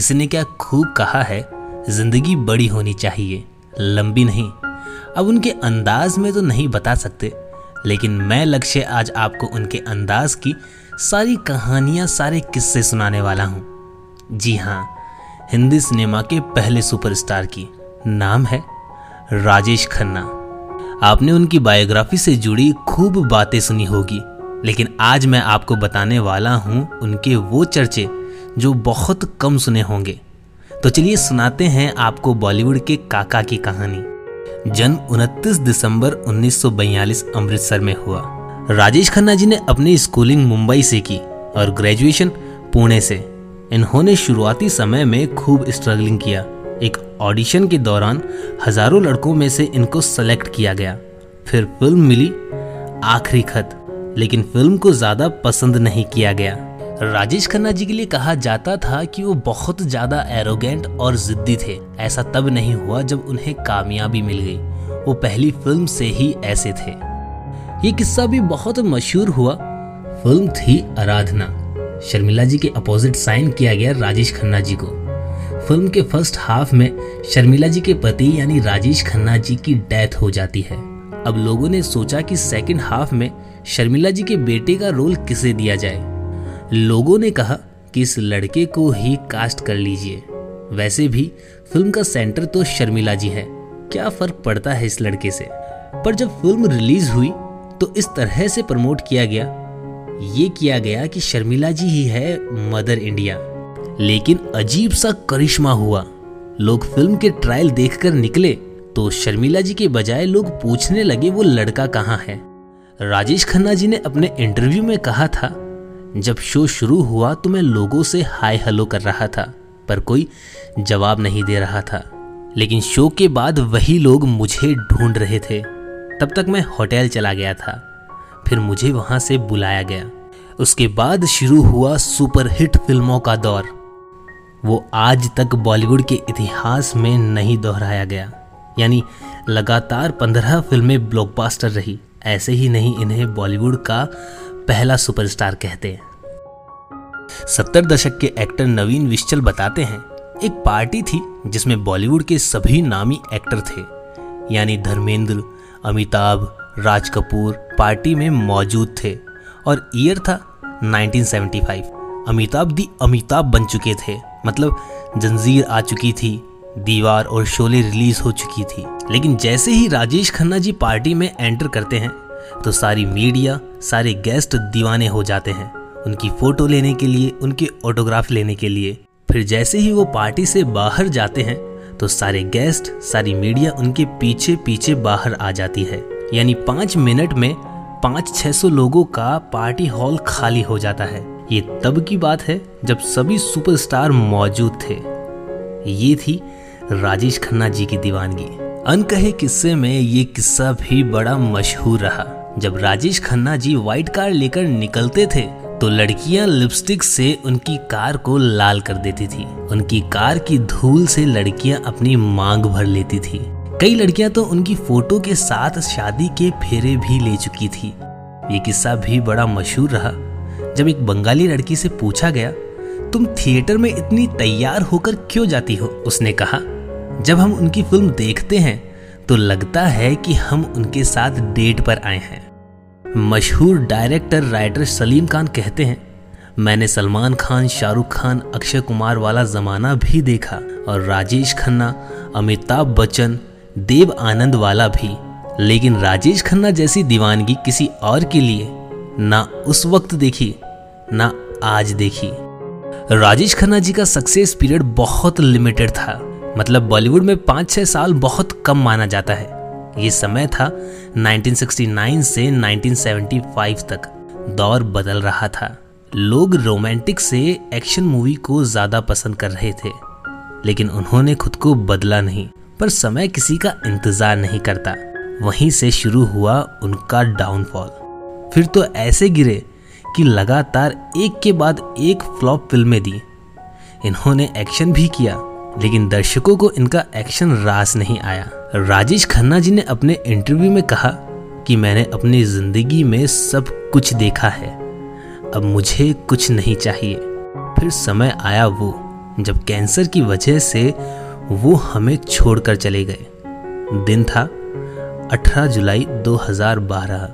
किसी ने क्या खूब कहा है, ज़िंदगी बड़ी होनी चाहिए, लंबी नहीं। अब उनके अंदाज में तो नहीं बता सकते, लेकिन मैं लक्ष्य आज आपको उनके अंदाज की सारी कहानियाँ, सारे किस्से सुनाने वाला हूँ। जी हाँ हिंदी सिनेमा के पहले सुपरस्टार की नाम है राजेश खन्ना। आपने उनकी बायोग्राफी से जुड़ी खूब बातें सुनी होगी, लेकिन आज मैं आपको बताने वाला हूँ उनके वो चर्चे जो बहुत कम सुने होंगे। तो चलिए सुनाते हैं आपको बॉलीवुड के काका की कहानी। जन्म 29 दिसंबर 1942 अमृतसर में हुआ। राजेश खन्ना जी ने अपनी स्कूलिंग मुंबई से की और ग्रेजुएशन पुणे से। इन्होंने शुरुआती समय में खूब स्ट्रगलिंग किया। एक ऑडिशन के दौरान हज़ारों लड़कों में से इनको सेलेक्ट किया गया। फिर फ़िल्म मिली आखिरी खत, लेकिन फ़िल्म को ज़्यादा पसंद नहीं किया गया। राजेश खन्ना जी के लिए कहा जाता था कि वो बहुत ज़्यादा एरोगेंट और जिद्दी थे। ऐसा तब नहीं हुआ जब उन्हें कामयाबी मिल गई। वो पहली फ़िल्म से ही ऐसे थे। ये किस्सा भी बहुत मशहूर हुआ। फ़िल्म थी आराधना। शर्मिला जी के अपोजिट साइन किया गया राजेश खन्ना जी को। फ़िल्म के फ़र्स्ट हाफ़ में शर्मिला जी के पति यानी राजेश खन्ना जी की डेथ हो जाती है। अब लोगों ने सोचा कि सेकंड हाफ़ में शर्मिला जी के बेटे का रोल किसे दिया जाए? लोगों ने कहा कि इस लड़के को ही कास्ट कर लीजिए। वैसे भी फ़िल्म का सेंटर तो शर्मिला जी है। क्या फ़र्क पड़ता है इस लड़के से? पर जब फ़िल्म रिलीज़ हुई तो इस तरह से प्रमोट किया गया। ये किया गया कि शर्मिला जी ही है मदर इंडिया लेकिन अजीब सा करिश्मा हुआ। लोग फ़िल्म के ट्रायल देखकर निकले तो शर्मिला जी के बजाय लोग पूछने लगे, वो लड़का कहाँ है? राजेश खन्ना जी ने अपने इंटरव्यू में कहा था जब शो शुरू हुआ तो मैं लोगों से हाय हेलो कर रहा था, पर कोई जवाब नहीं दे रहा था। लेकिन शो के बाद वही लोग मुझे ढूंढ रहे थे। तब तक मैं होटल चला गया था। फिर मुझे वहाँ से बुलाया गया। उसके बाद शुरू हुआ सुपरहिट फ़िल्मों का दौर। वो आज तक बॉलीवुड के इतिहास में नहीं दोहराया गया। यानी लगातार पंद्रह फ़िल्में ब्लॉकबस्टर रही। ऐसे ही नहीं, इन्हें बॉलीवुड का पहला सुपरस्टार कहते हैं। सत्तर दशक के एक्टर नवीन विश्चल बताते हैं, एक पार्टी थी जिसमें बॉलीवुड के सभी नामी एक्टर थे, यानी धर्मेंद्र, अमिताभ, राज कपूर पार्टी में मौजूद थे और ईयर था 1975 अमिताभ दी अमिताभ बन चुके थे मतलब जंजीर आ चुकी थी, दीवार और शोले रिलीज़ हो चुकी थी। लेकिन जैसे ही राजेश खन्ना जी पार्टी में एंटर करते हैं तो सारी मीडिया, सारे गेस्ट दीवाने हो जाते हैं। उनकी फ़ोटो लेने के लिए, उनके ऑटोग्राफ लेने के लिए। फिर जैसे ही वो पार्टी से बाहर जाते हैं तो सारे गेस्ट, सारी मीडिया उनके पीछे पीछे बाहर आ जाती है। यानी पाँच मिनट में पाँच छह सौ लोगों का पार्टी हॉल खाली हो जाता है। ये तब की बात है, जब सभी सुपरस्टार मौजूद थे। ये थी राजेश खन्ना जी की दीवानगी। अनकहे किस्से में ये किस्सा भी बड़ा मशहूर रहा। जब राजेश खन्ना जी व्हाइट कार लेकर निकलते थे तो लड़कियाँ लिपस्टिक से उनकी कार को लाल कर देती थी। उनकी कार की धूल से लड़कियाँ अपनी मांग भर लेती थी। कई लड़कियाँ तो उनकी फ़ोटो के साथ शादी के फेरे भी ले चुकी थी। ये किस्सा भी बड़ा मशहूर रहा। जब एक बंगाली लड़की से पूछा गया, तुम थिएटर में इतनी तैयार होकर क्यों जाती हो? उसने कहा जब हम उनकी फ़िल्म देखते हैं तो लगता है कि हम उनके साथ डेट पर आए हैं। मशहूर डायरेक्टर, राइटर सलीम खान कहते हैं, मैंने सलमान खान, शाहरुख खान, अक्षय कुमार वाला जमाना भी देखा और राजेश खन्ना, अमिताभ बच्चन, देव आनंद वाला भी। लेकिन राजेश खन्ना जैसी दीवानगी किसी और के लिए ना उस वक्त देखी, ना आज देखी। राजेश खन्ना जी का सक्सेस पीरियड बहुत लिमिटेड था। मतलब बॉलीवुड में पाँच छः साल बहुत कम माना जाता है। ये समय था 1969 से 1975 तक। दौर बदल रहा था। लोग रोमांटिक से एक्शन मूवी को ज़्यादा पसंद कर रहे थे। लेकिन उन्होंने खुद को बदला नहीं, पर समय किसी का इंतज़ार नहीं करता। वहीं से शुरू हुआ उनका डाउनफॉल। फिर तो ऐसे गिरे कि लगातार एक के बाद एक फ्लॉप फ़िल्में दी। इन्होंने एक्शन भी किया लेकिन दर्शकों को इनका एक्शन रास नहीं आया। राजेश खन्ना जी ने अपने इंटरव्यू में कहा कि मैंने अपनी ज़िंदगी में सब कुछ देखा है। अब मुझे कुछ नहीं चाहिए। फिर समय आया वो, जब कैंसर की वजह से वो हमें छोड़कर चले गए। दिन था 18 जुलाई 2012